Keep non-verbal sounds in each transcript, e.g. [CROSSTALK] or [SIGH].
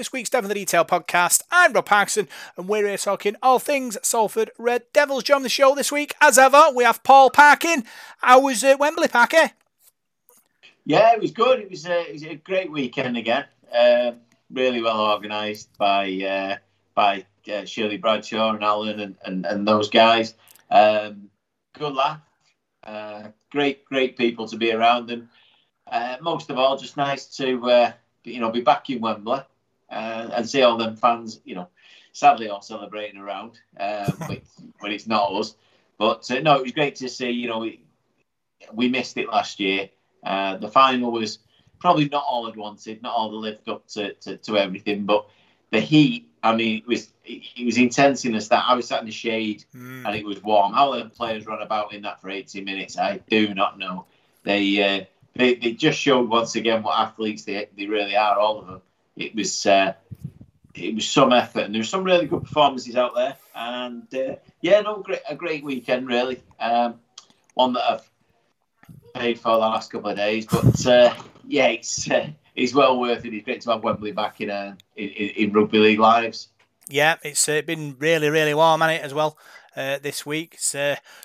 This week's Devil in the Detail podcast. I'm Rob Parkinson, and we're here talking all things Salford Red Devils. Join the show this week, as ever, we have Paul Parkin. How was uh, Wembley, Parker? Yeah, it was good. It was, uh, it was a great weekend again. Uh, really well organised by uh, by uh, Shirley Bradshaw and Alan and, and, and those guys. Um, good laugh. Uh, great, great people to be around, and most of all, just nice to you know, be back in Wembley uh, and see all them fans, you know, sadly all celebrating around um, [LAUGHS] when it's not us. But uh, no, it was great to see. You know, we, we missed it last year. Uh, the final was probably not all I'd wanted, not all the lived up to, to, to everything, but the heat. I mean, it was it was intense in the start. I was sat in the shade mm. and it was warm. How the players run about in that for 80 minutes, I do not know. They uh, they, they just showed once again what athletes they, they really are, all of them. It was uh, it was some effort, and there were some really good performances out there. And uh, yeah, no, great, a great weekend really. Um, one that I've paid for the last couple of days, but uh, yeah, it's uh, it's well worth it. It's great to have Wembley back in uh, in, in rugby league lives. Yeah, it's uh, been really really warm, hasn't it, as well. This week, it's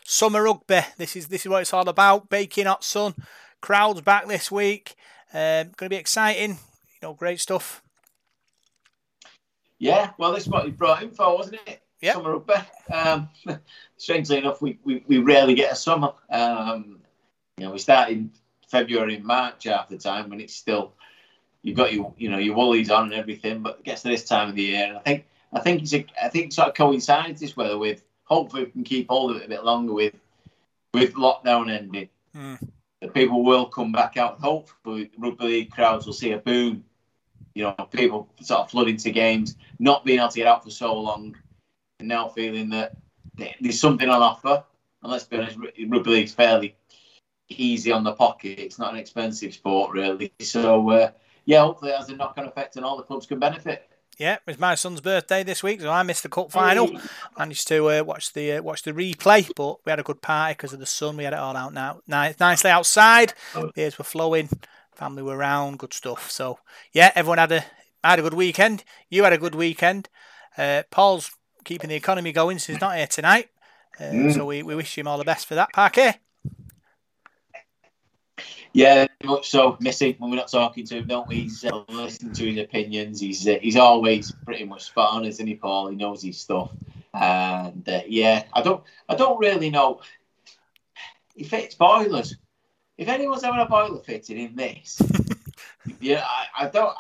summer rugby. This is this is what it's all about. Baking hot sun, Crowds back this week. Um, going to be exciting. You know, great stuff. Yeah, well, this is what we brought in for, wasn't it? Yeah. Summer rugby. Um, [LAUGHS] strangely enough, we, we, we rarely get a summer. Um, you know, we start in February and March half the time when it's still you've got your you know your woolies on and everything, but it gets to this time of the year, and I think I think it's a, I think it sort of coincides this weather with hopefully we can keep hold of it a bit longer with with lockdown ending. Mm people will come back out. Hopefully, rugby league crowds will see a boom. You know, people sort of flooding to games, not being able to get out for so long, and now feeling that there's something on offer. And let's be honest, rugby league's fairly easy on the pocket. It's not an expensive sport, really. So, uh, yeah, hopefully, it has a knock-on effect, and all the clubs can benefit. Yeah, it was my son's birthday this week, so I missed the cup final. Hey. Managed to uh, watch the uh, watch the replay, but we had a good party because of the sun. We had it all out now, nice, nicely outside. Oh. Beers were flowing, family were around, good stuff. So yeah, everyone had a had a good weekend. You had a good weekend. Uh, Paul's keeping the economy going, so he's not here tonight. Uh, mm. So we, we wish him all the best for that, Parker. Yeah, much so. Missing when we're not talking to him, don't we? He's uh, listening to his opinions. He's uh, he's always pretty much spot on, isn't he, Paul? He knows his stuff. And uh, yeah, I don't I don't really know. He fits boilers. If anyone's having a boiler fitted in this, [LAUGHS] yeah, I, I don't.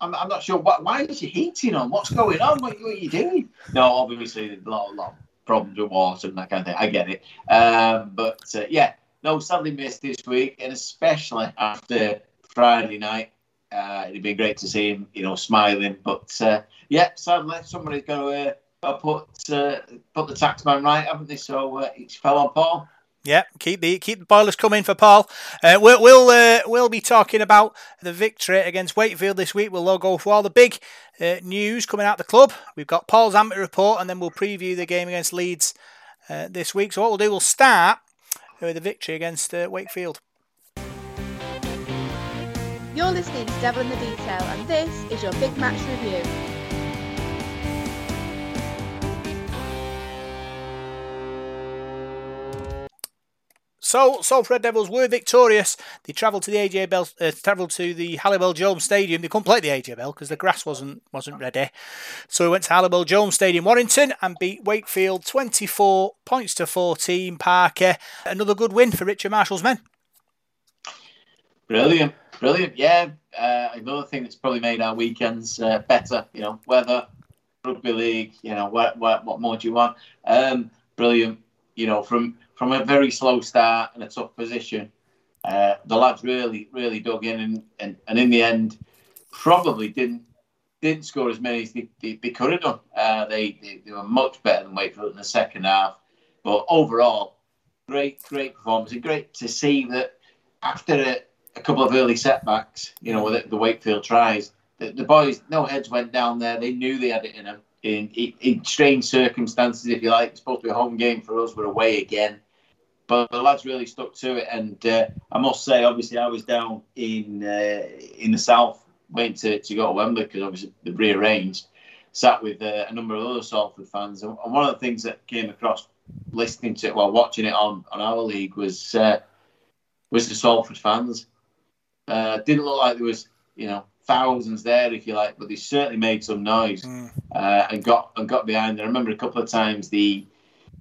I'm, I'm not sure. What, why is your heating on? What's going on? What, what are you doing? No, obviously, a lot, a lot of problems with water and that kind of thing. I get it. Um, but uh, yeah, no, sadly missed this week, and especially after Friday night. Uh, it'd be great to see him, you know, smiling. But uh, yeah, sadly, somebody's going to uh, put uh, put the taxman right, haven't they? So uh, it's fell on Paul. Yeah, keep the keep the boilers coming for Paul. Uh, we'll we'll, uh, we'll be talking about the victory against Wakefield this week. We'll go for all the big uh, news coming out of the club. We've got Paul's amateur report, and then we'll preview the game against Leeds uh, this week. So what we'll do, we'll start with the victory against uh, Wakefield. You're listening to Devil in the Detail, and this is your big match review. So, Salford Red Devils were victorious. They travelled to the AJ Bell, uh, travelled to the Halliwell Jones Stadium. They couldn't play the AJ Bell because the grass wasn't wasn't ready. So we went to Halliwell Jones Stadium, Warrington, and beat Wakefield 24 points to 14. Parker, another good win for Richard Marshall's men. Brilliant, brilliant. Yeah, uh, another thing that's probably made our weekends uh, better. You know, weather, rugby league. You know, what what, what more do you want? Um, brilliant. You know, from from a very slow start and a tough position, uh, the lads really, really dug in and, and, and in the end, probably didn't didn't score as many as they, they, they could have done. Uh, they, they, they were much better than Wakefield in the second half. But overall, great, great performance. And great to see that after a, a couple of early setbacks, you know, with the Wakefield tries, the, the boys, no heads went down there. They knew they had it in them. In, in, in strange circumstances, if you like, it's supposed to be a home game for us. We're away again but the lads really stuck to it. And uh, I must say, obviously, I was down in uh, in the south waiting to, to go to Wembley because obviously they rearranged. Sat with uh, a number of other Salford fans, and, one of the things that came across listening to it while watching it on, on our league was uh, was the Salford fans. Uh, didn't look like there was you know thousands there if you like, but they certainly made some noise mm. uh, and got and got behind. I remember a couple of times the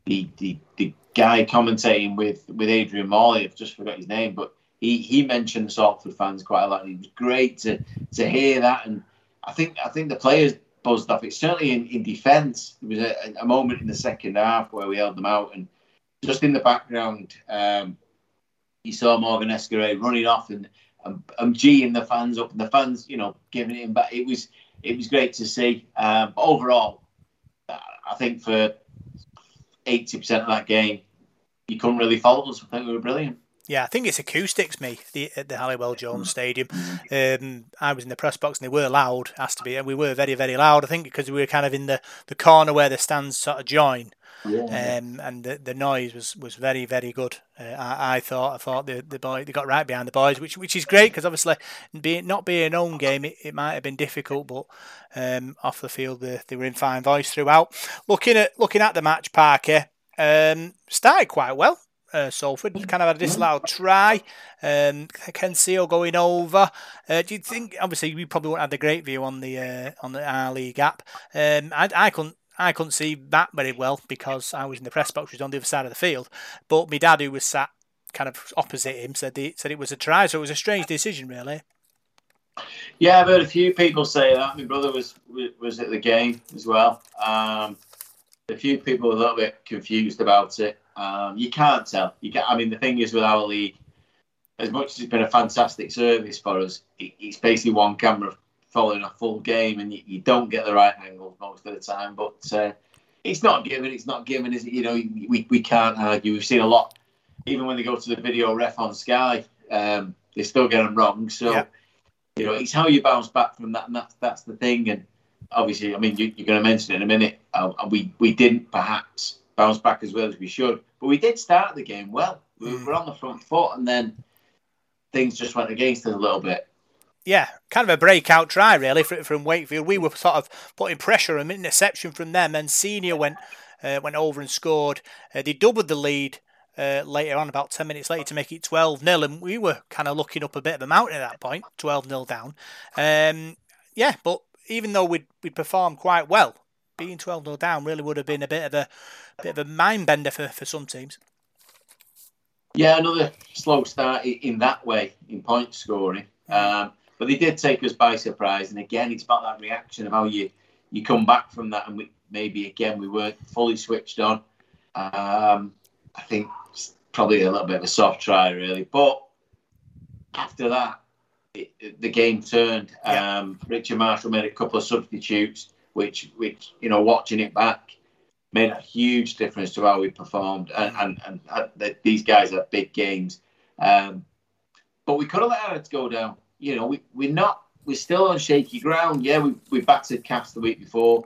the the, the guy commentating with with Adrian Morley, I've just forgot his name, but he he mentioned the Salford fans quite a lot. And it was great to to hear that, and I think I think the players buzzed off it. Certainly in, in defence, there was a, a moment in the second half where we held them out, and just in the background, um, you saw Morgan Escaré running off and G'ing the fans up, and the fans, you know, giving it him back. It was it was great to see. Um, but overall, I think for eighty percent of that game, you couldn't really fault us. I think we were brilliant. Yeah, I think it's acoustics, me, the, at the Halliwell Jones Stadium. Um, I was in the press box and they were loud, has to be, and we were very, very loud. I think because we were kind of in the, the corner where the stands sort of join. Yeah. Um, and the, the noise was, was very very good. Uh, I, I thought I thought the the boy they got right behind the boys, which which is great because obviously being not being a home game, it, it might have been difficult, but um, off the field they, they were in fine voice throughout. Looking at looking at the match, Parker um, started quite well uh, Salford. Kind of had a disallowed try. Um, Ken Sio going over. Uh, do you think? Obviously, we probably won't have the great view on the uh, on the R League app. Um, I, I couldn't. I couldn't see that very well because I was in the press box, which was on the other side of the field. But my dad, who was sat kind of opposite him, said the, said it was a try. So it was a strange decision, really. Yeah, I've heard a few people say that. My brother was was at the game as well. Um, a few people were a little bit confused about it. Um, you can't tell. You can I mean, the thing is with our league, as much as it's been a fantastic service for us, it, it's basically one camera following a full game, and you, you, don't get the right angles most of the time. But uh, it's not given. It's not given. Is it? You know, we, we can't argue. We've seen a lot, even when they go to the video ref on Sky, um, they still get them wrong. So, yeah. you know, it's how you bounce back from that, and that's that's the thing. And obviously, I mean, you, are going to mention it in a minute. Uh, we we didn't perhaps bounce back as well as we should, but we did start the game well. We mm. were on the front foot, and then things just went against us a little bit. Yeah, kind of a breakout try really from Wakefield. We were sort of putting pressure and interception from them, and Senior went uh, went over and scored. Uh, they doubled the lead. Uh, later on, about 10 minutes later, to make it 12 0. And we were kind of looking up a bit of a mountain at that point, 12 0 down. Um, yeah, but even though we'd, we'd performed quite well, being 12 0 down really would have been a bit of a bit of a mind bender for, for some teams. Yeah, another slow start in that way in point scoring. Um, but they did take us by surprise. And again, it's about that reaction of how you, you come back from that. And we, maybe again, we weren't fully switched on. Um, I think probably a little bit of a soft try, really. But after that, it, it, the game turned. Yeah. Um, Richard Marshall made a couple of substitutes which which you know watching it back made a huge difference to how we performed. And and, and, and these guys are big games, um, but we could have let it go down. You know, we we're not we're still on shaky ground. Yeah, we we battered Cast the week before.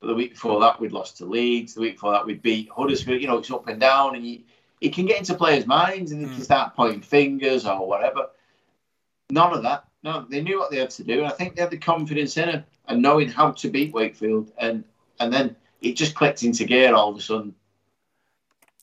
But the week before that, we'd lost to Leeds. The week before that, we'd beat Huddersfield. You know, it's up and down, and you, it can get into players' minds, and they can mm. start pointing fingers or whatever. None of that. No, they knew what they had to do, and I think they had the confidence in it and knowing how to beat Wakefield, and and then it just clicked into gear all of a sudden.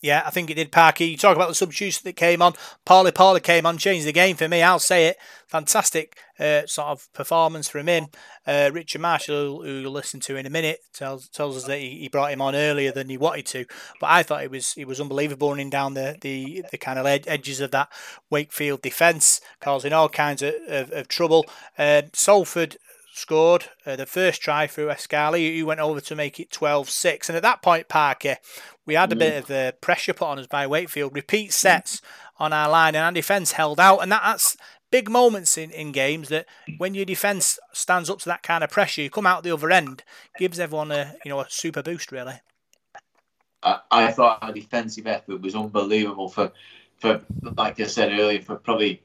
Yeah, I think it did, Parky. You talk about the substitutes that came on. Pauli Pauli came on, changed the game for me. I'll say it. Fantastic uh, sort of performance from him. Uh, Richard Marshall, who you'll listen to in a minute, tells tells us that he, he, brought him on earlier than he wanted to. But I thought it was it was unbelievable running down the, the, the kind of ed- edges of that Wakefield defence, causing all kinds of, of, of trouble. Uh, Salford scored uh, the first try through Escaré, who went over to make it 12 6. And at that point, Parker, we had a mm. bit of uh, pressure put on us by Wakefield. Repeat mm. sets on our line, and our defence held out. And that, that's big moments in, in games that when your defence stands up to that kind of pressure, you come out the other end, gives everyone a you know a super boost, really. I, I thought our defensive effort was unbelievable for, for like I said earlier, for probably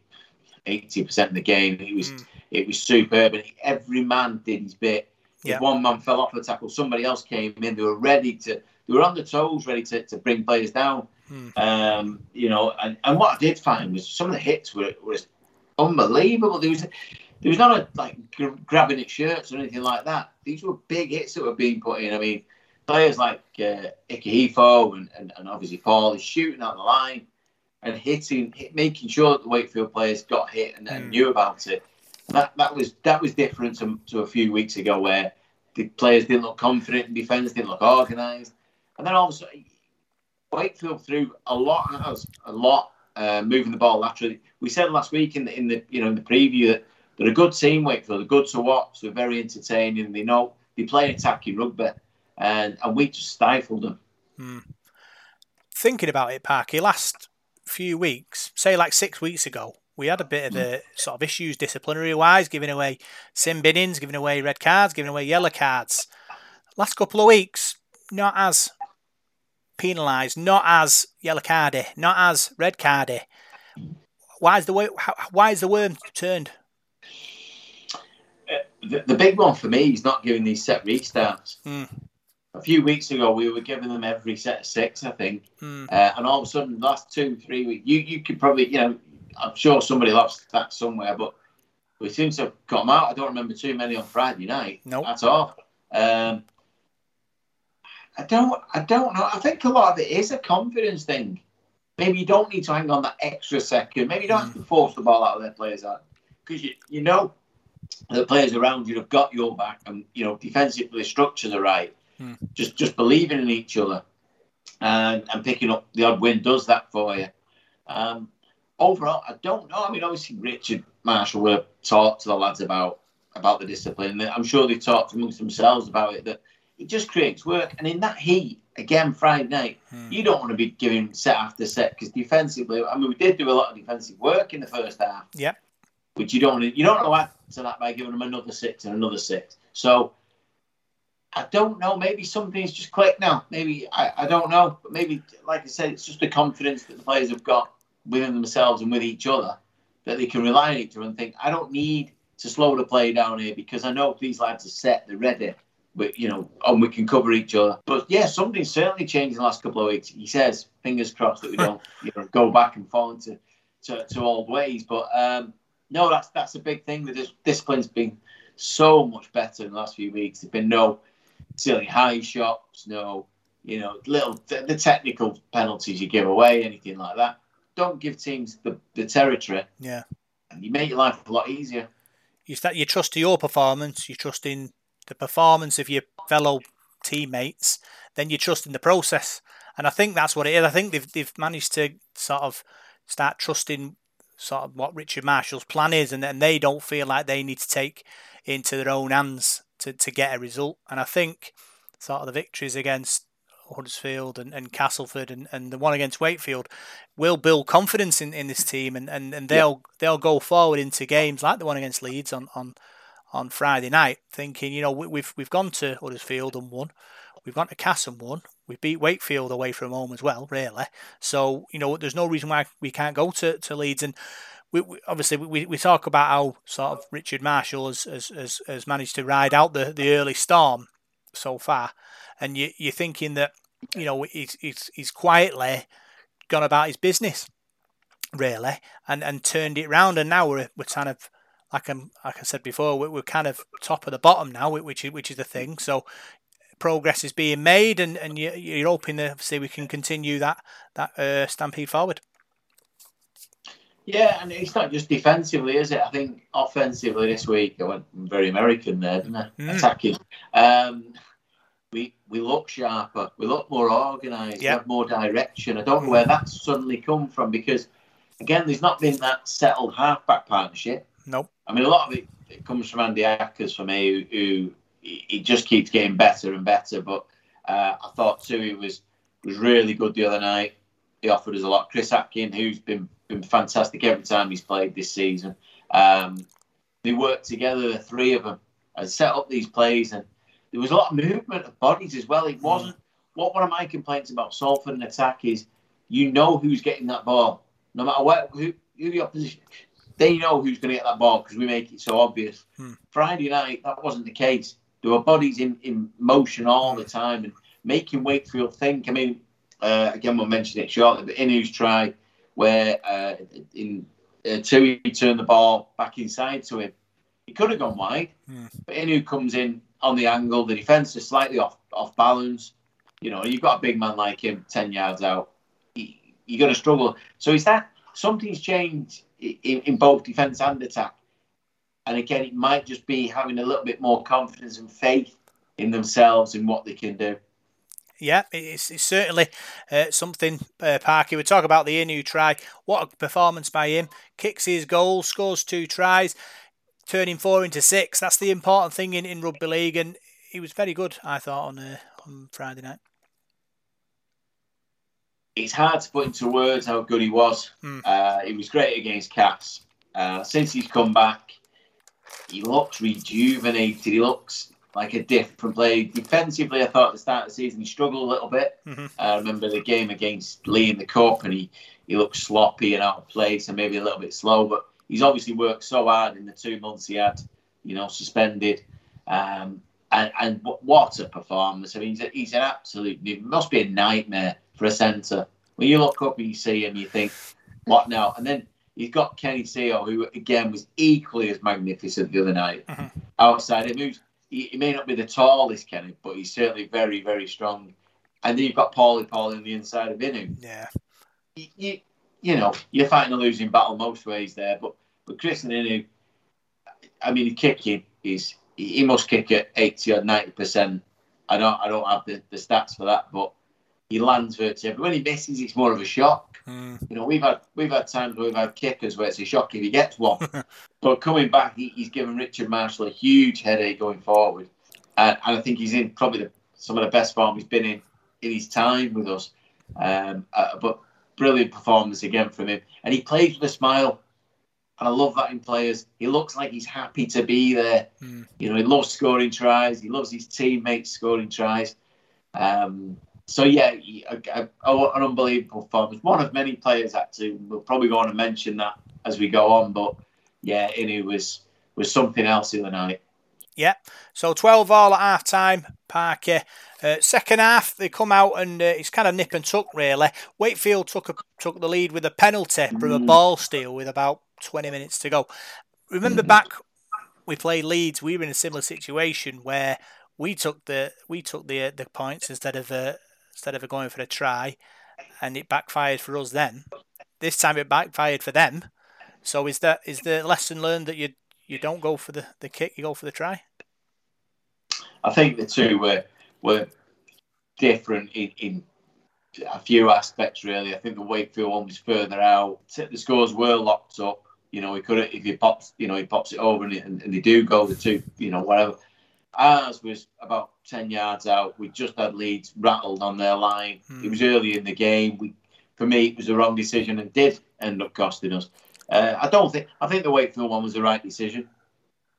80% of the game. It was. Mm it was superb, and every man did his bit. Yeah. If one man fell off the tackle, somebody else came in. They were ready to. They were on the toes, ready to, to bring players down. Hmm. Um, you know, and, and what I did find was some of the hits were was unbelievable. There was there was not a, like grabbing at shirts or anything like that. These were big hits that were being put in. I mean, players like uh, Ikahihifo and, and, and obviously Paul is shooting out the line and hitting, hit, making sure that the Wakefield players got hit and, and mm. knew about it. That that was that was different to, to a few weeks ago where the players didn't look confident and defence didn't look organised. And then also Wakefield threw a lot, a lot, uh, moving the ball laterally. We said last week in the in the you know in the preview that they're a good team. Wakefield, they're good to watch. They're very entertaining. They know they play attacking rugby, and and we just stifled them. Hmm. Thinking about it, Parky, last few weeks, say like six weeks ago, we had a bit of the sort of issues disciplinary wise, giving away sim binnings, giving away red cards, giving away yellow cards. Last couple of weeks, not as penalised, not as yellow cardy, not as red cardy. Why is the way, why is the worm turned? Uh, the, the, big one for me is not giving these set restarts. Mm. A few weeks ago, we were giving them every set of six, I think, mm. uh, and all of a sudden, last two, three weeks, you you could probably, you know, I'm sure somebody lost that somewhere, but we seem to have got them out. I don't remember too many on Friday night nope. at all. Um, I don't, I don't know. I think a lot of it is a confidence thing. Maybe you don't need to hang on that extra second. Maybe you don't have to force the ball out of their players out because you, you know the players around you have got your back, and you know defensively structures are right. Hmm. Just, just believing in each other and and picking up the odd win does that for you. Um, overall, I don't know. I mean, obviously Richard Marshall will talk to the lads about about the discipline. I'm sure they talked amongst themselves about it. That it just creates work, and in that heat again Friday night, hmm. you don't want to be giving set after set because defensively, I mean, we did do a lot of defensive work in the first half. Yeah. Which you don't want to, you don't know add to that by giving them another six and another six. So I don't know. Maybe something's just clicked now. Maybe I, I don't know. But maybe, like I said, it's just the confidence that the players have got within themselves and with each other that they can rely on each other and think, I don't need to slow the play down here because I know these lads are set, they're ready. But, you know, and we can cover each other. But yeah, something's certainly changed in the last couple of weeks. He says, fingers crossed that we don't [LAUGHS] you know, go back and fall into to, to old ways. But um, no, that's that's a big thing. The discipline's been so much better in the last few weeks. There's been no silly high shots, no, you know, little the technical penalties you give away, anything like that don't give teams the, the territory. Yeah. And you make your life a lot easier. You start you trust to your performance, you trust in the performance of your fellow teammates, then you trust in the process. And I think that's what it is. I think they've they've managed to sort of start trusting sort of what Richard Marshall's plan is and then they don't feel like they need to take into their own hands to, to get a result. And I think sort of the victories against Huddersfield and, and Castleford and, and the one against Wakefield will build confidence in, in this team and, and, and they'll yeah. they'll go forward into games like the one against Leeds on, on, on Friday night, thinking, you know, we, we've we've gone to Huddersfield and won. We've gone to Cass and won. We beat Wakefield away from home as well, really. So, you know, there's no reason why we can't go to, to Leeds. And we, we, obviously we, we talk about how sort of Richard Marshall has, has, has, has managed to ride out the, the early storm so far. And you, you're thinking that you know he's, he's, he's quietly gone about his business really and and turned it round. And now we're, we're kind of like, I'm like I said before we're, we're kind of top of the bottom now which is which is the thing. So progress is being made and, and you, you're hoping that obviously we can continue that that uh, stampede forward yeah, and it's not just defensively, is it? I think offensively this week I went very American there, didn't I? Mm. Attacking. Um, we we look sharper, we look more organised, yep. we have more direction. I don't know where that's suddenly come from because, again, there's not been that settled halfback partnership. Nope. I mean, a lot of it, it comes from Andy Ackers for me, who, who he just keeps getting better and better. But uh, I thought too, he was was really good the other night. He offered us a lot. Chris Atkin, who's been been fantastic every time he's played this season. Um, they worked together, the three of them, and set up these plays and there was a lot of movement of bodies as well. It hmm. wasn't what one of my complaints about Salford and attack is you know who's getting that ball. No matter what who, who the opposition they know who's going to get that ball because we make it so obvious. Hmm. Friday night, that wasn't the case. There were bodies in, in motion all the time and making Wakefield think. I mean, uh, again, we'll mention it shortly, but Inu's try where uh, in uh, two he turned the ball back inside to him He could have gone wide, Hmm. but Inu comes in on the angle. The defence is slightly off off balance. You know, you've got a big man like him ten yards out. He, you're going to struggle. So is that something's changed in, in both defence and attack? And again, it might just be having a little bit more confidence and faith in themselves and what they can do. Yeah, it's, it's certainly uh, something, uh, Parky. We talk about the Inu try. What a performance by him. Kicks his goal, scores two tries, turning four into six. That's the important thing in, in rugby league. And he was very good, I thought, on, uh, on Friday night. It's hard to put into words how good he was. Hmm. Uh, he was great against Cass. Uh, since he's come back, he looks rejuvenated. He looks like a different player. Defensively, I thought at the start of the season he struggled a little bit. Mhm. I remember the game against Lee in the Cup, and he, he looked sloppy and out of place and maybe a little bit slow. But he's obviously worked so hard in the two months he had, you know, suspended. Um, and, and what a performance! I mean, he's, a, he's an absolute. It must be a nightmare for a centre when you look up and you see him, you think, "What now?" And then he's got Kenny Sio, who again was equally as magnificent the other night. Mhm. Outside him, who's he, he may not be the tallest Kenny, but he's certainly very, very strong. And then you've got Pauli Pauli on the inside of Inu. Yeah. You, you, you know, you're fighting a losing battle most ways there, but but Krisnan Inu, I mean, kicking is he must kick at eighty or ninety percent. I don't I don't have the, the stats for that, but he lands virtually. But when he misses, it's more of a shock. Mm. You know, we've had we've had times where we've had kickers where it's a shock if he gets one. [LAUGHS] but coming back, he, he's given Richard Marshall a huge headache going forward, and, and I think he's in probably the, some of the best form he's been in in his time with us. Um, uh, but brilliant performance again from him, and he plays with a smile, and I love that in players. He looks like he's happy to be there. Mm. You know, he loves scoring tries. He loves his teammates scoring tries. Um, so yeah, a, a, an unbelievable performance. One of many players actually. We'll probably go on and mention that as we go on. But yeah, Inu was was something else in the night. Yeah. So 12 all at half time, Parker. Uh, second half, they come out and uh, it's kind of nip and tuck, really. Wakefield took a, took the lead with a penalty from a Mm. ball steal with about 20 minutes to go. Remember Mhm. back we played Leeds, we were in a similar situation where we took the we took the uh, the points instead of uh, instead of going for a try, and it backfired for us. Then this time it backfired for them. So is that is the lesson learned that you you don't go for the, the kick, you go for the try? I think the two were were different in, in a few aspects. Really, I think the Wakefield one was further out. The scores were locked up. You know, he could if he pops, you know, he pops it over and, and, and they do go the two, you know, whatever. Ours was about ten yards out. We just had Leeds rattled on their line. Hmm. It was early in the game. We, for me, it was the wrong decision and did end up costing us. Uh, I don't think. I think the Wakefield one was the right decision.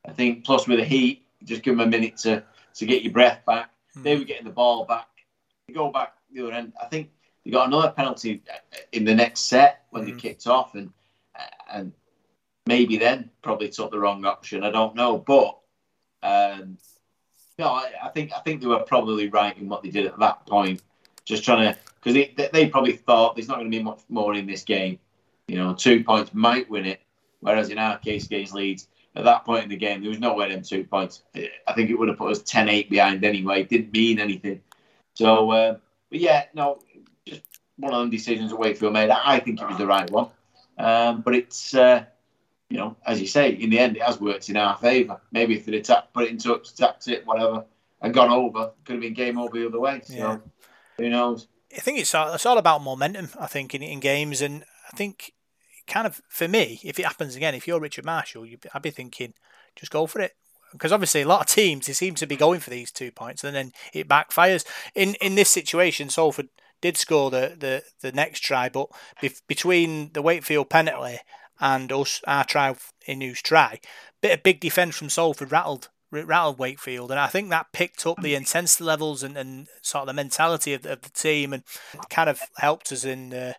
I think plus with the heat, just give them a minute to to get your breath back. Hmm. They were getting the ball back. They go back the other end. I think they got another penalty in the next set when they Mm. kicked off, and and maybe then probably took the wrong option. I don't know, but um, no, I, I think I think they were probably right in what they did at that point. Just trying to because they, they probably thought there's not going to be much more in this game. You know, two points might win it, whereas in our case against Leeds, at that point in the game, there was nowhere them two points. I think it would have put us 10-8 behind anyway. It didn't mean anything. So, uh, but yeah, no, just one of them decisions Wakefield made. I think it was the right one. Um, but it's, uh, you know, as you say, in the end, it has worked in our favour. Maybe if they'd attack, put it in touch, tapped it, whatever, and gone over, could have been game over the other way. So, Yeah. who knows? I think it's all, it's all about momentum. I think in, in games, and I think kind of for me, if it happens again, if you're Richard Marshall, you, I'd be thinking just go for it because obviously a lot of teams they seem to be going for these two points and then it backfires. In in this situation, Salford did score the the, the next try, but between the Wakefield penalty and us our try in whose try, bit of big defence from Salford rattled rattled Wakefield, and I think that picked up the intensity levels and, and sort of the mentality of, of the team, and kind of helped us in uh,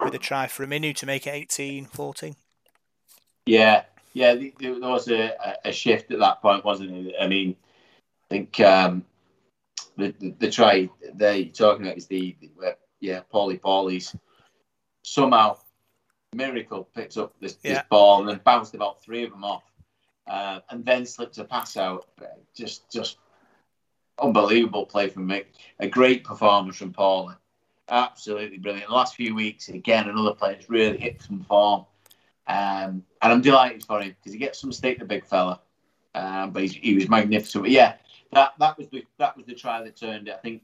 with a try from Inu to make it 18-14. Yeah, yeah, there was a, a shift at that point, wasn't it? I mean, I think um, the, the the try they're talking about is the, the yeah, Pauli Pauli's somehow miracle picked up this, this ball and then bounced about three of them off. uh, and then slipped a pass out. Just, just unbelievable play from Mick. A great performance from Pauli. Absolutely brilliant. The last few weeks, again, another player that's really hit some form. Um, and I'm delighted for him because he gets some stick, the big fella. Um, but he was magnificent. But yeah, that that was the that was the try that turned it. I think,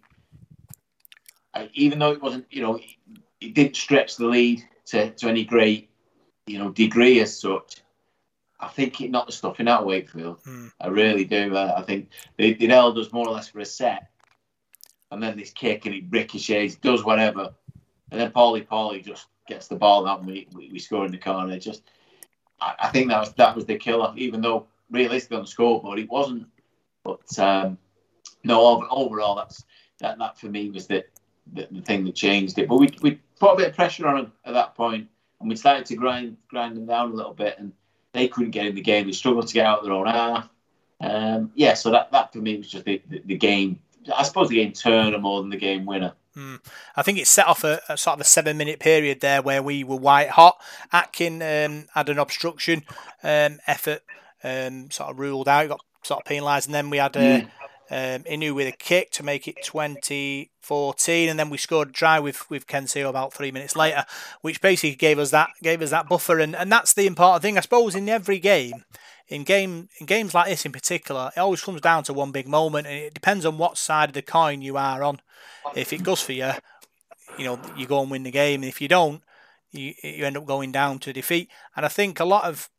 I, even though it wasn't, you know, it, it, didn't stretch the lead to, to any great, you know, degree as such. I think it knocked the stuffing out of Wakefield. Mm. I really do. I, I think they, they held us more or less for a set, and then this kick and it ricochets, does whatever, and then Pauli Pauli just gets the ball out and we, we, we score in the corner. Just, I, I, think that was that was the killer. Even though realistically on the scoreboard it wasn't, but um, no, overall that's that that for me was the, the, the thing that changed it. But we we put a bit of pressure on them at that point, and we started to grind grind them down a little bit, and they couldn't get in the game. They struggled to get out of their own half. Um, yeah, so that that for me was just the, the, the game. I suppose the game turner more than the game winner. Mm. I think it set off a, a, sort of a seven minute period there where we were white hot. Atkin um, had an obstruction um, effort um, sort of ruled out, got sort of penalised, and then we had a, um, Inu with a kick to make it 2014, and then we scored a try with with Ken Sio about three minutes later, which basically gave us that gave us that buffer, and, and that's the important thing, I suppose, in every game. In game in games like this in particular, it always comes down to one big moment, and it depends on what side of the coin you are on. If it goes for you, you know you go and win the game. If you don't, you you end up going down to defeat. And I think a lot of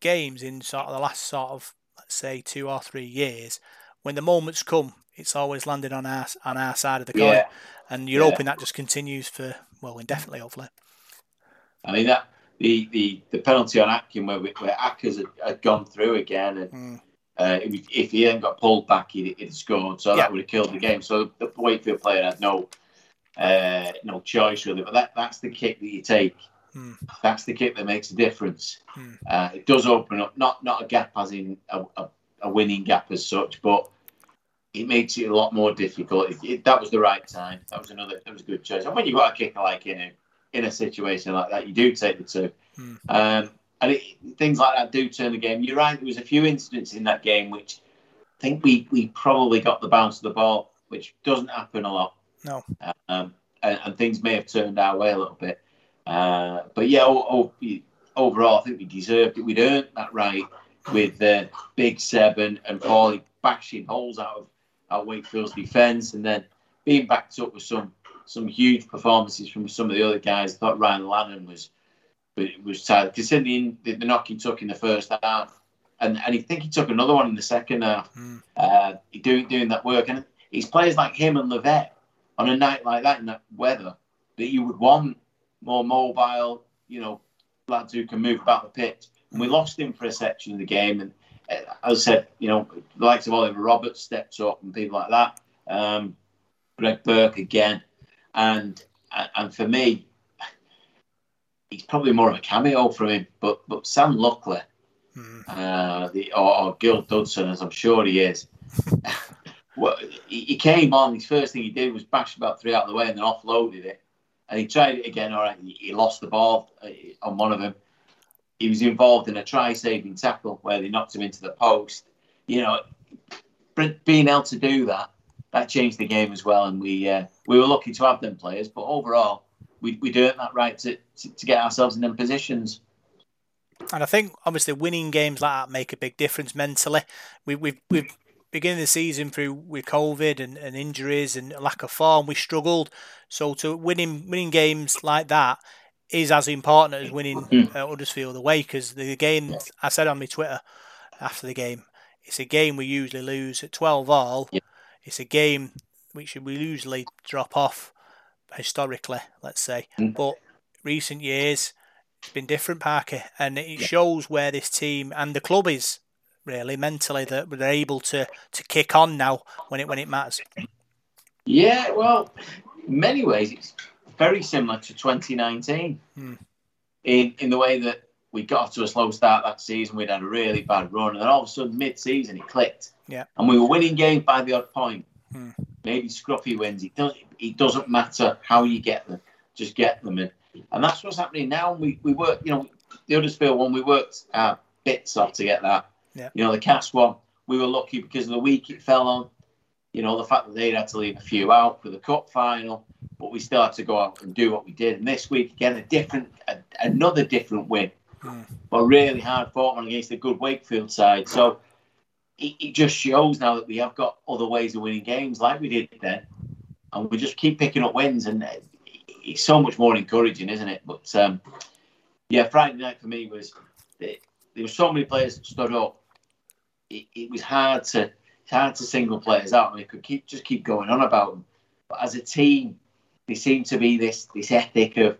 games in sort of the last sort of let's say two or three years when the moments come, it's always landed on our on our side of the coin, yeah. and you're yeah. hoping that just continues for well indefinitely, hopefully. I mean that the the, the penalty on Atkin where where Ackers had, had gone through again, and mm. uh, if he hadn't got pulled back, he'd, he'd scored, so yeah. that would have killed the game. So the Wakefield player had no uh, no choice really, but that that's the kick that you take. Mm. That's the kick that makes a difference. Mm. Uh, it does open up not not a gap as in a, a a winning gap as such, but it makes it a lot more difficult. It, it, that was the right time. That was another. That was a good choice. And when you've got a kicker like in a in a situation like that, you do take the two. Hmm. Um, and it, things like that do turn the game. You're right. There was a few incidents in that game which I think we we probably got the bounce of the ball, which doesn't happen a lot. No. Um, and, and, things may have turned our way a little bit. Uh, but yeah, oh, oh, overall, I think we deserved it. We'd earned that right with the big seven and Pauli bashing holes out of out Wakefield's defence, and then being backed up with some some huge performances from some of the other guys. I thought Ryan Lannon was was tired, considering the, the knock he took in the first half, and and I think he took another one in the second half. Mm. Uh, doing doing that work, and it's players like him and Levett on a night like that in that weather that you would want more mobile, you know, lads who can move about the pitch and we lost him for a section of the game. And uh, as I said, you know, the likes of Oliver Roberts stepped up and people like that. Um, Greg Burke again, and and for me, he's probably more of a cameo from him. But but Sam Luckley, mm. uh, the or, or Gil Dudson, as I'm sure he is. [LAUGHS] well, he, he, came on. His first thing he did was bash about three out of the way and then offloaded it. And he tried it again. All right, he, he lost the ball uh, on one of them he was involved in a try-saving tackle where they knocked him into the post. You know, being able to do that that changed the game as well, and we uh, we were lucky to have them players. But overall, we we earned that right to, to, to get ourselves in them positions. And I think obviously winning games like that make a big difference mentally. We we've we've beginning the season through with COVID and, and injuries and lack of form, we struggled. So to winning winning games like that, is as important as winning mm. uh, Huddersfield away because the game I said on my Twitter after the game, it's a game we usually lose at twelve all. Yeah. It's a game which we usually drop off historically, let's say, mm. but recent years it's been different, Parker, and it yeah. shows where this team and the club is really mentally that they're able to to kick on now when it when it matters. Yeah, well, in many ways it's very similar to 2019 hmm. in in the way that we got off to a slow start that season. We'd had a really bad run, and then all of a sudden, mid-season, it clicked. Yeah, and we were winning games by the odd point. Hmm. Maybe scruffy wins. It doesn't. It doesn't matter how you get them. Just get them in, and that's what's happening now. We we work. You know, the Huddersfield one. We worked our bits off to get that. Yeah. You know, the Cats one, we were lucky because of the week it fell on. You know, the fact that they'd had to leave a few out for the cup final, but we still had to go out and do what we did. And this week, again, a different, a, another different win, Mm. but really hard fought one against a good Wakefield side. So it, it just shows now that we have got other ways of winning games, like we did then, and we just keep picking up wins, and it- it's so much more encouraging, isn't it? But um, yeah, Friday night for me was there were so many players that stood up. It, it was hard to hard to single players out. and we could keep just keep going on about them, but as a team, they seem to be this this ethic of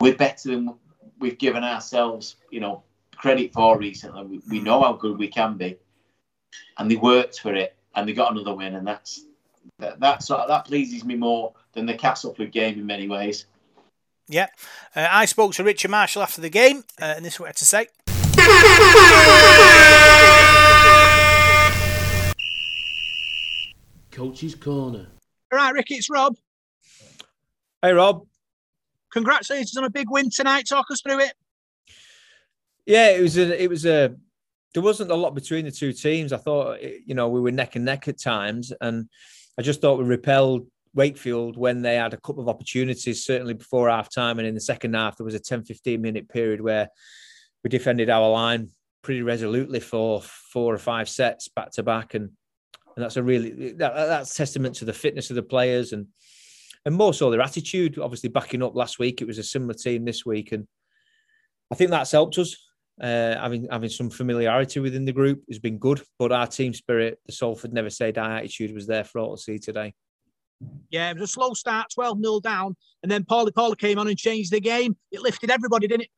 we're better than we've given ourselves, you know, credit for recently. We, we know how good we can be, and they worked for it, and they got another win, and that's that that sort of, that pleases me more than the Castleford game in many ways. Yeah. Uh, I spoke to Richard Marshall after the game, uh, and this is what he had to say. Coach's Corner. All right, Ricky, it's Rob. Hey, Rob. Congratulations on a big win tonight. Talk us through it. Yeah, it was a, it was a, there wasn't a lot between the two teams. I thought, eh, you know, we were neck and neck at times, and I just thought we repelled Wakefield when they had a couple of opportunities, certainly before half time. And in the second half, there was a 10, 15 minute period where we defended our line pretty resolutely for four or five sets back to back. And, and that's a really, that, that's testament to the fitness of the players and, and more so their attitude. Obviously, backing up last week, it was a similar team this week. And I think that's helped us. Uh, having having some familiarity within the group has been good, but our team spirit, the Salford never say die attitude, was there for all to see today. Yeah, it was a slow start, 12 0 down. And then Pauli Pauli came on and changed the game. It lifted everybody, didn't it?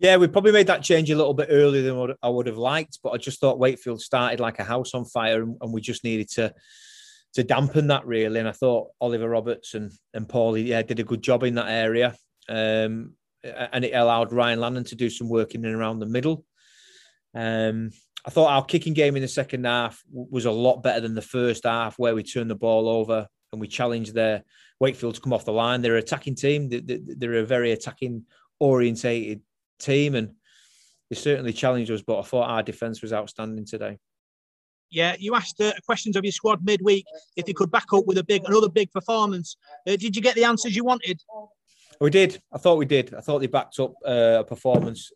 Yeah, we probably made that change a little bit earlier than what I would have liked, but I just thought Wakefield started like a house on fire, and, and we just needed to to dampen that really. And I thought Oliver Roberts and and Pauli, yeah, did a good job in that area. Um, and it allowed Ryan Lannon to do some work in and around the middle. Um, I thought our kicking game in the second half was a lot better than the first half, where we turned the ball over and we challenged their Wakefield to come off the line. They're an attacking team. They're a very attacking orientated team, and they certainly challenged us. But I thought our defence was outstanding today. Yeah, you asked uh, questions of your squad midweek if they could back up with a big another big performance. Uh, did you get the answers you wanted? We did. I thought we did. I thought they backed up uh, a performance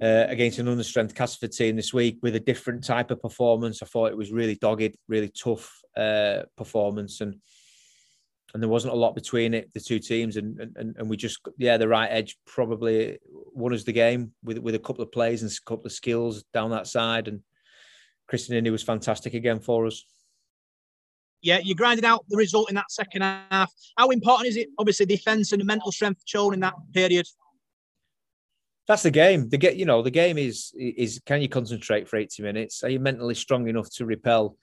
uh, against an understrength Castleford team this week with a different type of performance. I thought it was really dogged, really tough uh, performance, and and there wasn't a lot between it, the two teams, and and and we just yeah, the right edge probably won us the game with with a couple of plays and a couple of skills down that side, and Krisnan Inu was fantastic again for us yeah, you grinded out the result in that second half. How important is it? Obviously, defense and the mental strength shown in that period. That's the game. The get, you know, the game is is can you concentrate for eighty minutes? Are you mentally strong enough to repel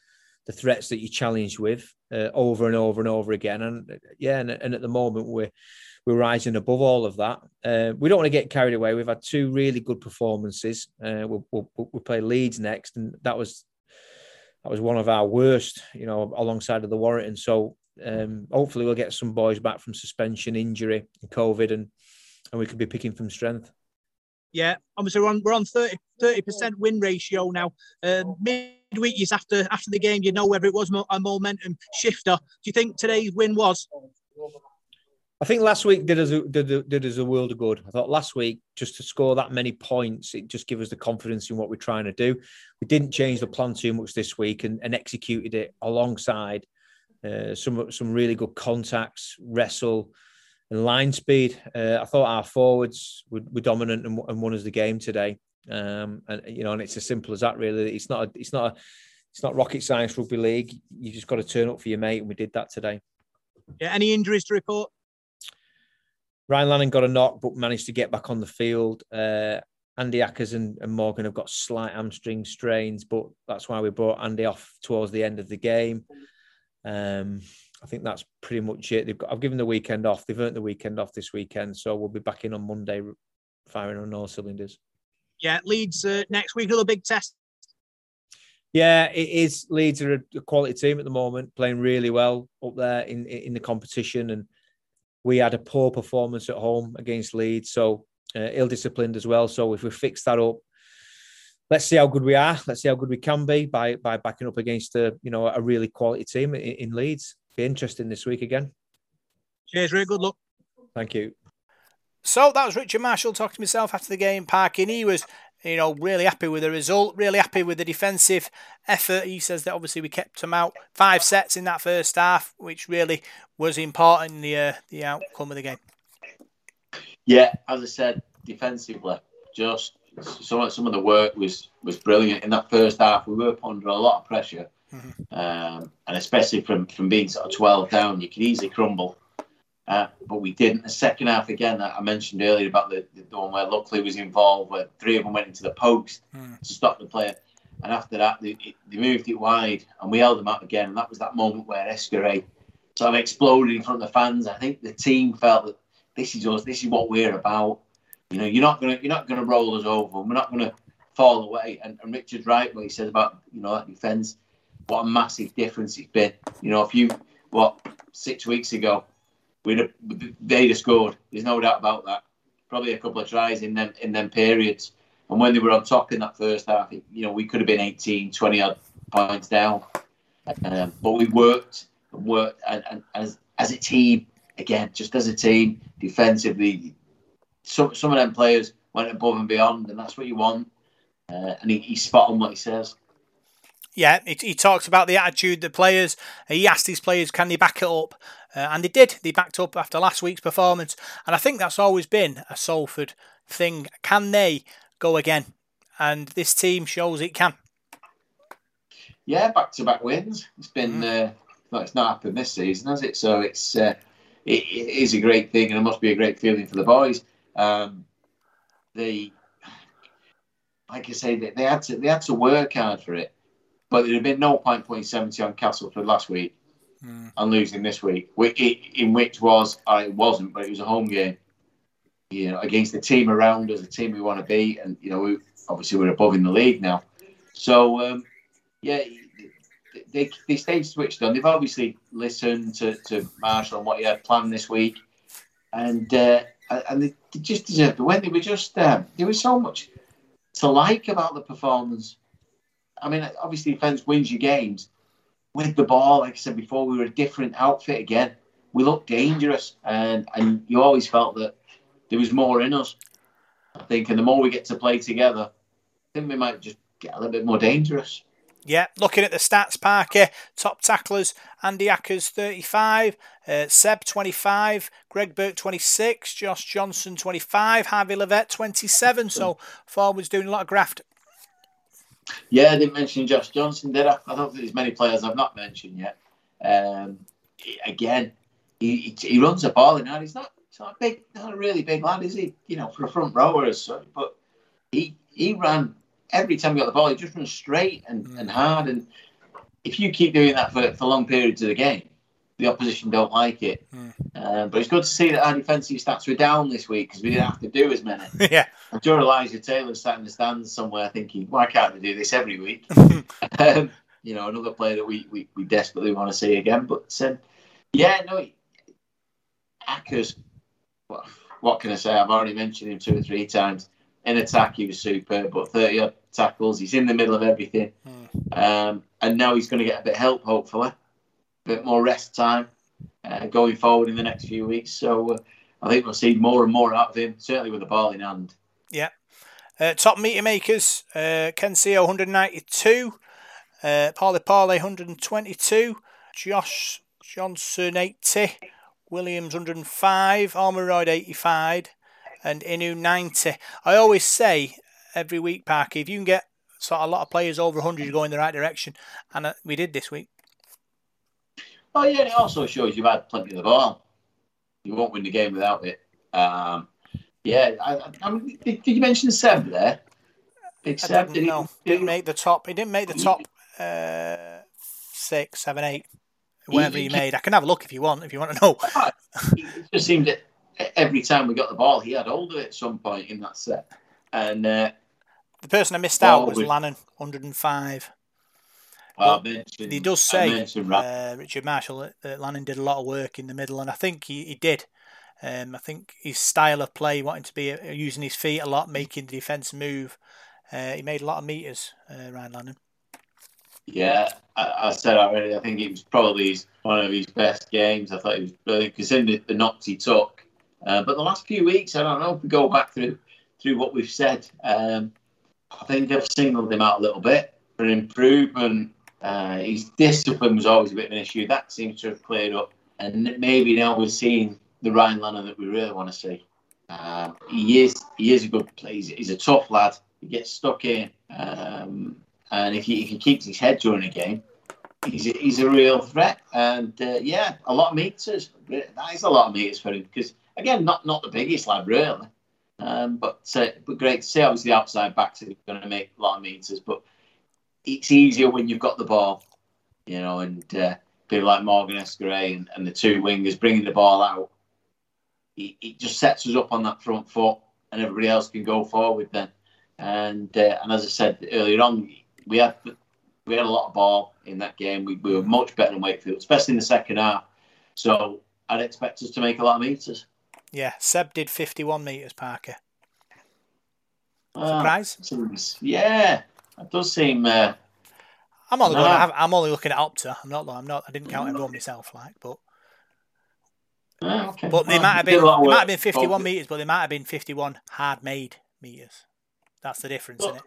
the threats that you challenge with uh, over and over and over again? And yeah, and, and at the moment we're we're rising above all of that. Uh, we don't want to get carried away. We've had two really good performances. Uh, we'll, we'll, we'll play Leeds next, and that was that was one of our worst, you know, alongside of the Warrington. So um, hopefully we'll get some boys back from suspension, injury, and COVID, and and we could be picking from strength. Yeah, obviously we're on we're on 30 percent win ratio now. Um, midweek is after after the game, you know whether it was a momentum shifter. Do you think today's win was? I think last week did us a, did, did us a world of good. I thought last week just to score that many points, it just gives us the confidence in what we're trying to do. We didn't change the plan too much this week and, and executed it alongside uh, some some really good contacts, wrestle, and line speed. Uh, I thought our forwards were, were dominant and, and, won us the game today. Um, and you know, and it's as simple as that. Really, it's not a, it's not a, it's not rocket science rugby league. You just got to turn up for your mate, and we did that today. Yeah. Any injuries to report? Ryan Lannon got a knock, but managed to get back on the field. Uh, Andy Ackers and, and, Morgan have got slight hamstring strains, but that's why we brought Andy off towards the end of the game. Um, I think that's pretty much it. They've got, I've given the weekend off. They've earned the weekend off this weekend, so we'll be back in on Monday, firing on all cylinders. Yeah, Leeds uh, next week, another big test. Yeah, it is. Leeds are a quality team at the moment, playing really well up there in in the competition, and we had a poor performance at home against Leeds, so uh, ill-disciplined as well. So if we fix that up, let's see how good we are. Let's see how good we can be by by backing up against a you know a really quality team in, in Leeds. Be interesting this week again. Cheers, Ray. Good luck. Thank you. So that was Richard Marshall talking to himself after the game, parking. He was, you know, really happy with the result, really happy with the defensive effort. He says that obviously we kept them out five sets in that first half, which really was important in the uh, the outcome of the game. Yeah, as I said, defensively, just some some of the work was was brilliant in that first half. We were under a lot of pressure, mm-hmm. um, and especially from from being sort of twelve down, you could easily crumble. Uh, but we didn't. The second half again, I mentioned earlier about the, the one where Luckley was involved, where three of them went into the post mm. to stop the player, and after that they, they moved it wide, and we held them out again. And that was that moment where Escaré sort of exploded in front of the fans. I think the team felt that this is us, this is what we're about. You know, you're not gonna you're not gonna roll us over. We're not gonna fall away. And, and Richard's right what he says about you know that defence. What a massive difference it's been. You know, if you what six weeks ago, we'd they'd have scored. There's no doubt about that. Probably a couple of tries in them in them periods. And when they were on top in that first half, you know, we could have been 18, 20 odd points down. Um, but we worked and worked and, and as as a team again, just as a team, defensively, some some of them players went above and beyond, and that's what you want. Uh, and he, he's spot on what he says. Yeah, he, he talks about the attitude the players. He asked his players, can they back it up? Uh, and they did. They backed up after last week's performance. And I think that's always been a Salford thing. Can they go again? And this team shows it can. Yeah, back to back wins. It's been, mm. uh, well, it's not happened this season, has it? So it's uh, it, it is a great thing, and it must be a great feeling for the boys. Um, they, like I say, they, they had to they had to work hard for it, but there'd have been no point putting seventy on Castleford last week mm. and losing this week, in which was I wasn't, but it was a home game. You know, against the team around us, the team we want to beat, and you know, we obviously we're above in the league now. So um, yeah, they, they stayed switched on. They've obviously listened to, to Marshall and what he had planned this week, and uh, and they, just deserved the win. They were just um, there was so much to like about the performance. I mean, obviously, defense wins your games with the ball. Like I said before, we were a different outfit again. We looked dangerous, and and you always felt that there was more in us. I think, and the more we get to play together, I think we might just get a little bit more dangerous. Yeah, looking at the stats, Parker, top tacklers, Andy Ackers 35, uh, Seb 25, Greg Burke 26, Josh Johnson 25, Harvey Livett 27. So forwards doing a lot of graft. Yeah, I didn't mention Josh Johnson, did I? I don't think there's many players I've not mentioned yet. Um, again, he, he, he runs a ball in He's not, he's not a big, not a really big lad, is he? You know, for a front rower as such. But he he ran every time he got the ball, he just runs straight and, mm. and hard. And if you keep doing that for, for long periods of the game, the opposition don't like it. Mm. Um, but it's good to see that our defensive stats were down this week because we didn't have to do as many. [LAUGHS] yeah. I'm sure Elijah Taylor sat in the stands somewhere thinking, why can't they do this every week? [LAUGHS] um, you know, another player that we, we, we desperately want to see again. But um, yeah, no, Ackers, what, what can I say? I've already mentioned him two or three times. In attack, he was superb, but 30 tackles. He's in the middle of everything. Mm. Um, and now he's going to get a bit of help, hopefully. Bit more rest time uh, going forward in the next few weeks. So uh, I think we'll see more and more out of him, certainly with the ball in hand. Yeah. Uh, top meter makers, uh, Ken Sio 192, uh, Pauli Pauli 122, Josh Johnson 80, Williams 105, Armoroid 85, and Inu 90. I always say every week, Parky, if you can get sort of a lot of players over 100, you go in the right direction. And uh, we did this week. Oh, yeah, it also shows you've had plenty of the ball. You won't win the game without it. Um, yeah, I, I mean, did, did, you mention Seb there? Big Seb, did no, he, didn't make the top. He didn't make the top uh, six, seven, eight, whatever he, he, made. I can have a look if you want. If you want to know, [LAUGHS] it just seemed that every time we got the ball, he had hold of it at some point in that set. And uh, the person I missed out was Lannon, 105. Well, he does say, uh, Richard Marshall, that, that Lannon did a lot of work in the middle, and I think he, he did. Um, I think his style of play, wanting to be uh, using his feet a lot, making the defence move, Uh, he made a lot of meters, uh, Ryan Lannon. Yeah, I, I, said already. I think it was probably his, one of his best games. I thought he was brilliant considering the knocks he took. Uh, but the last few weeks, I don't know if we go back through through what we've said. Um, I think I've singled him out a little bit for improvement. Uh, his discipline was always a bit of an issue. That seems to have cleared up. And maybe now we're seeing the Ryan Lannon that we really want to see. Uh, he is he is a good player. He's, he's, a tough lad. He gets stuck in, um, and if he, if he keeps his head during a game, he's a, he's a real threat. And uh, yeah, a lot of meters. That is a lot of meters for him because again, not not the biggest lad really, um, but uh, but great to see. Obviously, the outside backs are going to make a lot of meters, but it's easier when you've got the ball, you know, and uh, people like Morgan Escaré and, and, the two wingers bringing the ball out. It, it, just sets us up on that front foot, and everybody else can go forward then. And uh, and as I said earlier on, we had we had a lot of ball in that game. We, we were much better than Wakefield, especially in the second half. So I'd expect us to make a lot of meters. Yeah, Seb did 51 metres, Parker. Ah, Surprise? yeah, it does seem. Uh, I'm only no. going, I'm only looking at Opta. I'm not. I'm not. I didn't count everyone myself, like, but. Ah, okay. But they might have been. It might have been 51 meters, but they might have been 51 hard-made meters. That's the difference, in it?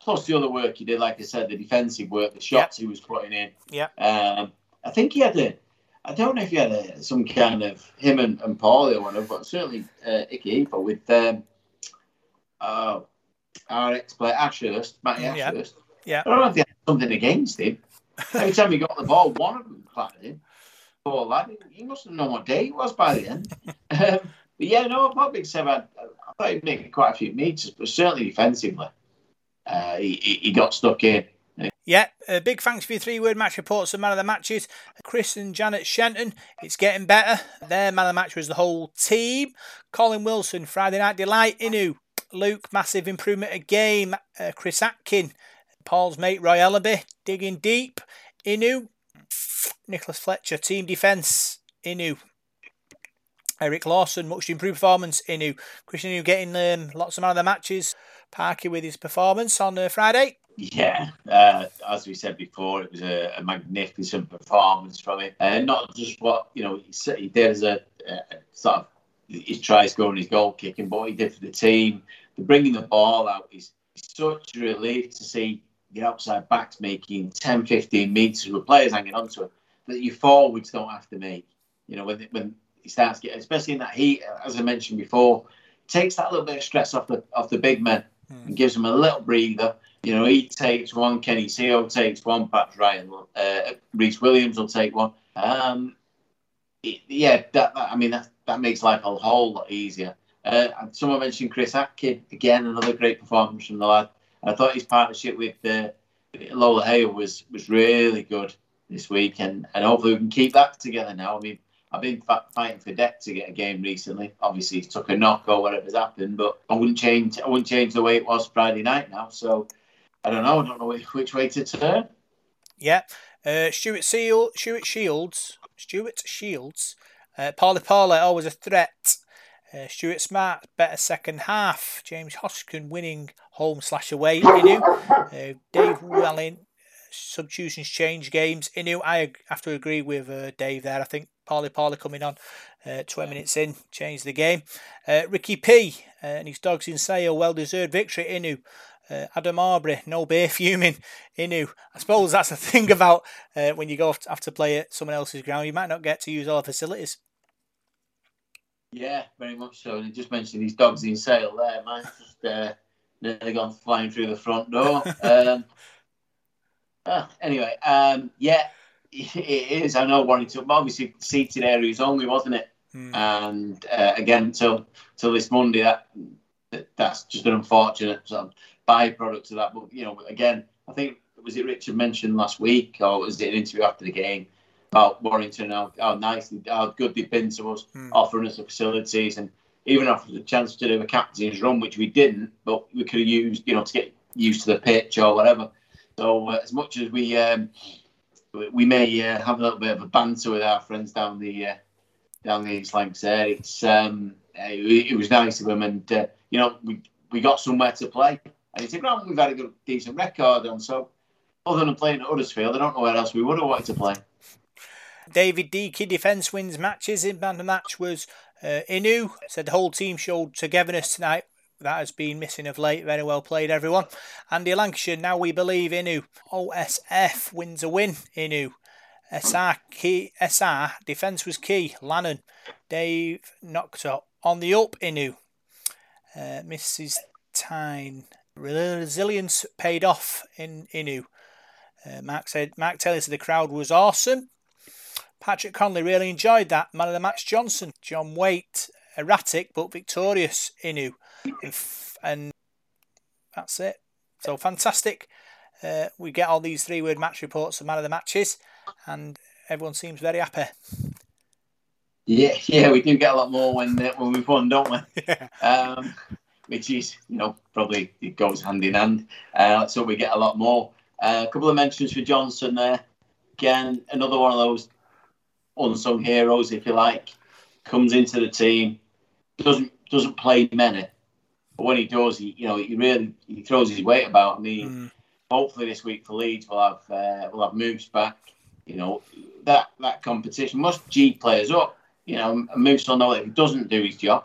Plus the other work he did, like I said, the defensive work, the shots yep. he was putting in. Yeah. Um, I think he had a I don't know if he had a, some kind of him and, and Pauli or whatever, but certainly uh, Icky with um, uh, our ex player Ashurst, Matty yeah. Ashurst. Yeah. I don't know if he had something against him. [LAUGHS] Every time he got the ball, one of them clapped him. Poor lad, he must have known what day it was by the end. [LAUGHS] um, but yeah, no, not big Seb. I, I thought he'd make quite a few meters, but certainly defensively, uh, he, he got stuck in. Yeah, a big thanks for your three word match reports of man of the matches. Chris and Janet Shenton, it's getting better. Their man of the match was the whole team. Colin Wilson, Friday Night Delight, Inu. Luke, massive improvement game. Uh, Chris Atkin, Paul's mate Roy Ellaby, digging deep. Inu, Nicholas Fletcher, team defence. Inu, Eric Lawson, much improved performance. Inu, Krisnan Inu getting um, lots of man of the matches. Parky with his performance on uh, Friday. Yeah, uh, as we said before, it was a, a magnificent performance from him, and uh, not just what you know he, did as a, a, sort of his try scoring, his goal kicking, but he did for the team, bringing the ball out is such a relief to see the outside backs making 10, 15 metres with players hanging on to it that your forwards don't have to make. You know, when when he starts getting, especially in that heat, as I mentioned before, takes that little bit of stress off the off the big men mm. and gives them a little breather you know, he takes one, Kenny Sio takes one, Pat Ryan, uh, Rhys Williams will take one. Um, it, yeah, that, that, I mean, that, that makes life a whole lot easier. Uh, someone mentioned Chris Atkin, again, another great performance from the lad. I thought his partnership with uh, Lolohea was, was really good this week, and, and hopefully we can keep that together now. I mean, I've been fighting for Deck to get a game recently. Obviously, he took a knock or whatever's happened, but I wouldn't change. I wouldn't change the way it was Friday night now. So I don't know. I don't know which, way to turn. Yeah, uh, Stuart Seal, Stuart Shields, Stuart Shields, uh, Pauli Pauli always a threat. Uh, Stuart Smart better second half. James Hoskin winning home slash away. Inu, uh, Dave Welling substitutions change games. Inu, I have to agree with uh, Dave there. I think Pauli Pauli coming on uh, 20 minutes in changed the game. Uh, Ricky P uh, and his dogs in sale, well deserved victory. Inu uh, Adam Aubrey, no beer fuming. Inu. I suppose that's the thing about uh, when you go have to play at someone else's ground. You might not get to use all the facilities. Yeah, very much so. And he just mentioned these dogs in sale there. Mine's just uh, nearly gone flying through the front door. [LAUGHS] Um, uh, anyway, um, yeah, it is. I know Warrington, obviously seated areas only, wasn't it? Hmm. And uh, again, till till this Monday, that that's just an unfortunate sort of byproduct of that. But you know, again, I think was it Richard mentioned last week, or was it an interview after the game about Warrington? How, how nice, how good they've been to us, mm. offering us the facilities, and even offered the chance to do a captain's run, which we didn't, but we could have used, you know, to get used to the pitch or whatever. So uh, as much as we um, we may uh, have a little bit of a banter with our friends down the uh, down the East Lancs there, it's um, it, it, was nice of them, and uh, you know we we got somewhere to play and it's a ground we've had a good, decent record on. So, other than playing at Huddersfield, I don't know where else we would have wanted to play. David Deaky defence wins matches. In of the match was uh, Inu. Said the whole team showed togetherness tonight. That has been missing of late. Very well played, everyone. Andy Lancashire, now we believe Inu. OSF wins a win. Inu. SR, key, SR defence was key. Lannon. Dave knocked up. On the up, Inu. Uh, Mrs. Tyne. Resilience paid off in Inu. Uh, Mark said Mark Taylor said the crowd was awesome. Patrick Conley really enjoyed that. Man of the match Johnson. John Waite erratic but victorious Inu. And, and that's it. So fantastic. Uh, we get all these three word match reports of man of the matches and everyone seems very happy. Yeah, [LAUGHS] yeah, we do get a lot more when uh, when we've won, don't we? [LAUGHS] Yeah. Um, which is, you know, probably it goes hand in hand. Uh, so we get a lot more. Uh, a couple of mentions for Johnson there. Again, another one of those unsung heroes, if you like, comes into the team, doesn't doesn't play many, but when he does, he you know he really he throws his weight about. I mean, mm. hopefully this week for Leeds we'll have uh, we'll have moves back. You know that that competition must G players up. You know, Moose will know that if he doesn't do his job,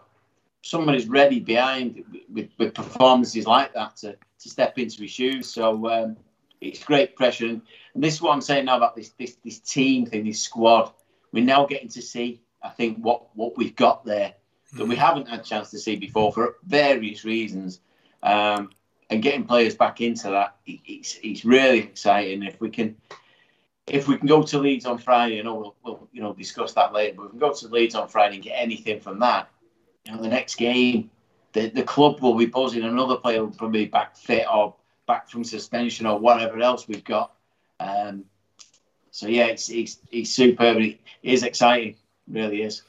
somebody's ready behind with, with performances like that to, to step into his shoes. So um, it's great pressure, and, and this is what I'm saying now about this this this team thing, this squad. We're now getting to see, I think, what what we've got there that we haven't had a chance to see before for various reasons. Um, and getting players back into that, it's, it's really exciting. If we can, if we can go to Leeds on Friday, know we'll, we'll you know discuss that later. But if we can go to Leeds on Friday and get anything from that, you know, the next game, the, the club will be buzzing. Another player will probably be back fit or back from suspension or whatever else we've got. Um, so yeah, it's it's, it's superb. Is exciting, really is.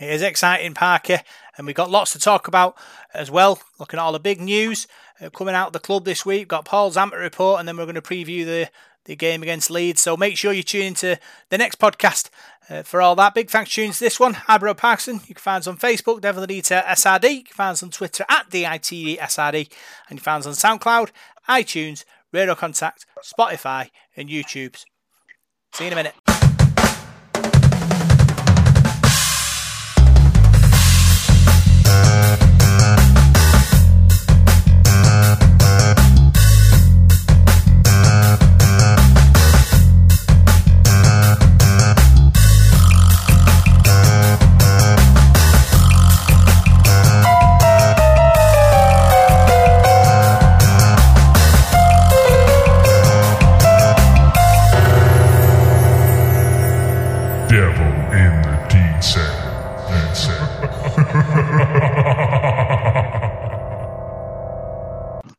It is exciting, Parker, and we've got lots to talk about as well. Looking at all the big news uh, coming out of the club this week. We've got Paul's Zampa report, and then we're going to preview the, the game against Leeds. So make sure you tune into the next podcast uh, for all that. Big thanks tunes this one. Abro Parkinson. You can find us on Facebook, Devil the Detail SRD. You can find us on Twitter at DITDSRD. And you can find us on SoundCloud, iTunes, Radio Contact, Spotify, and YouTube's. See you in a minute.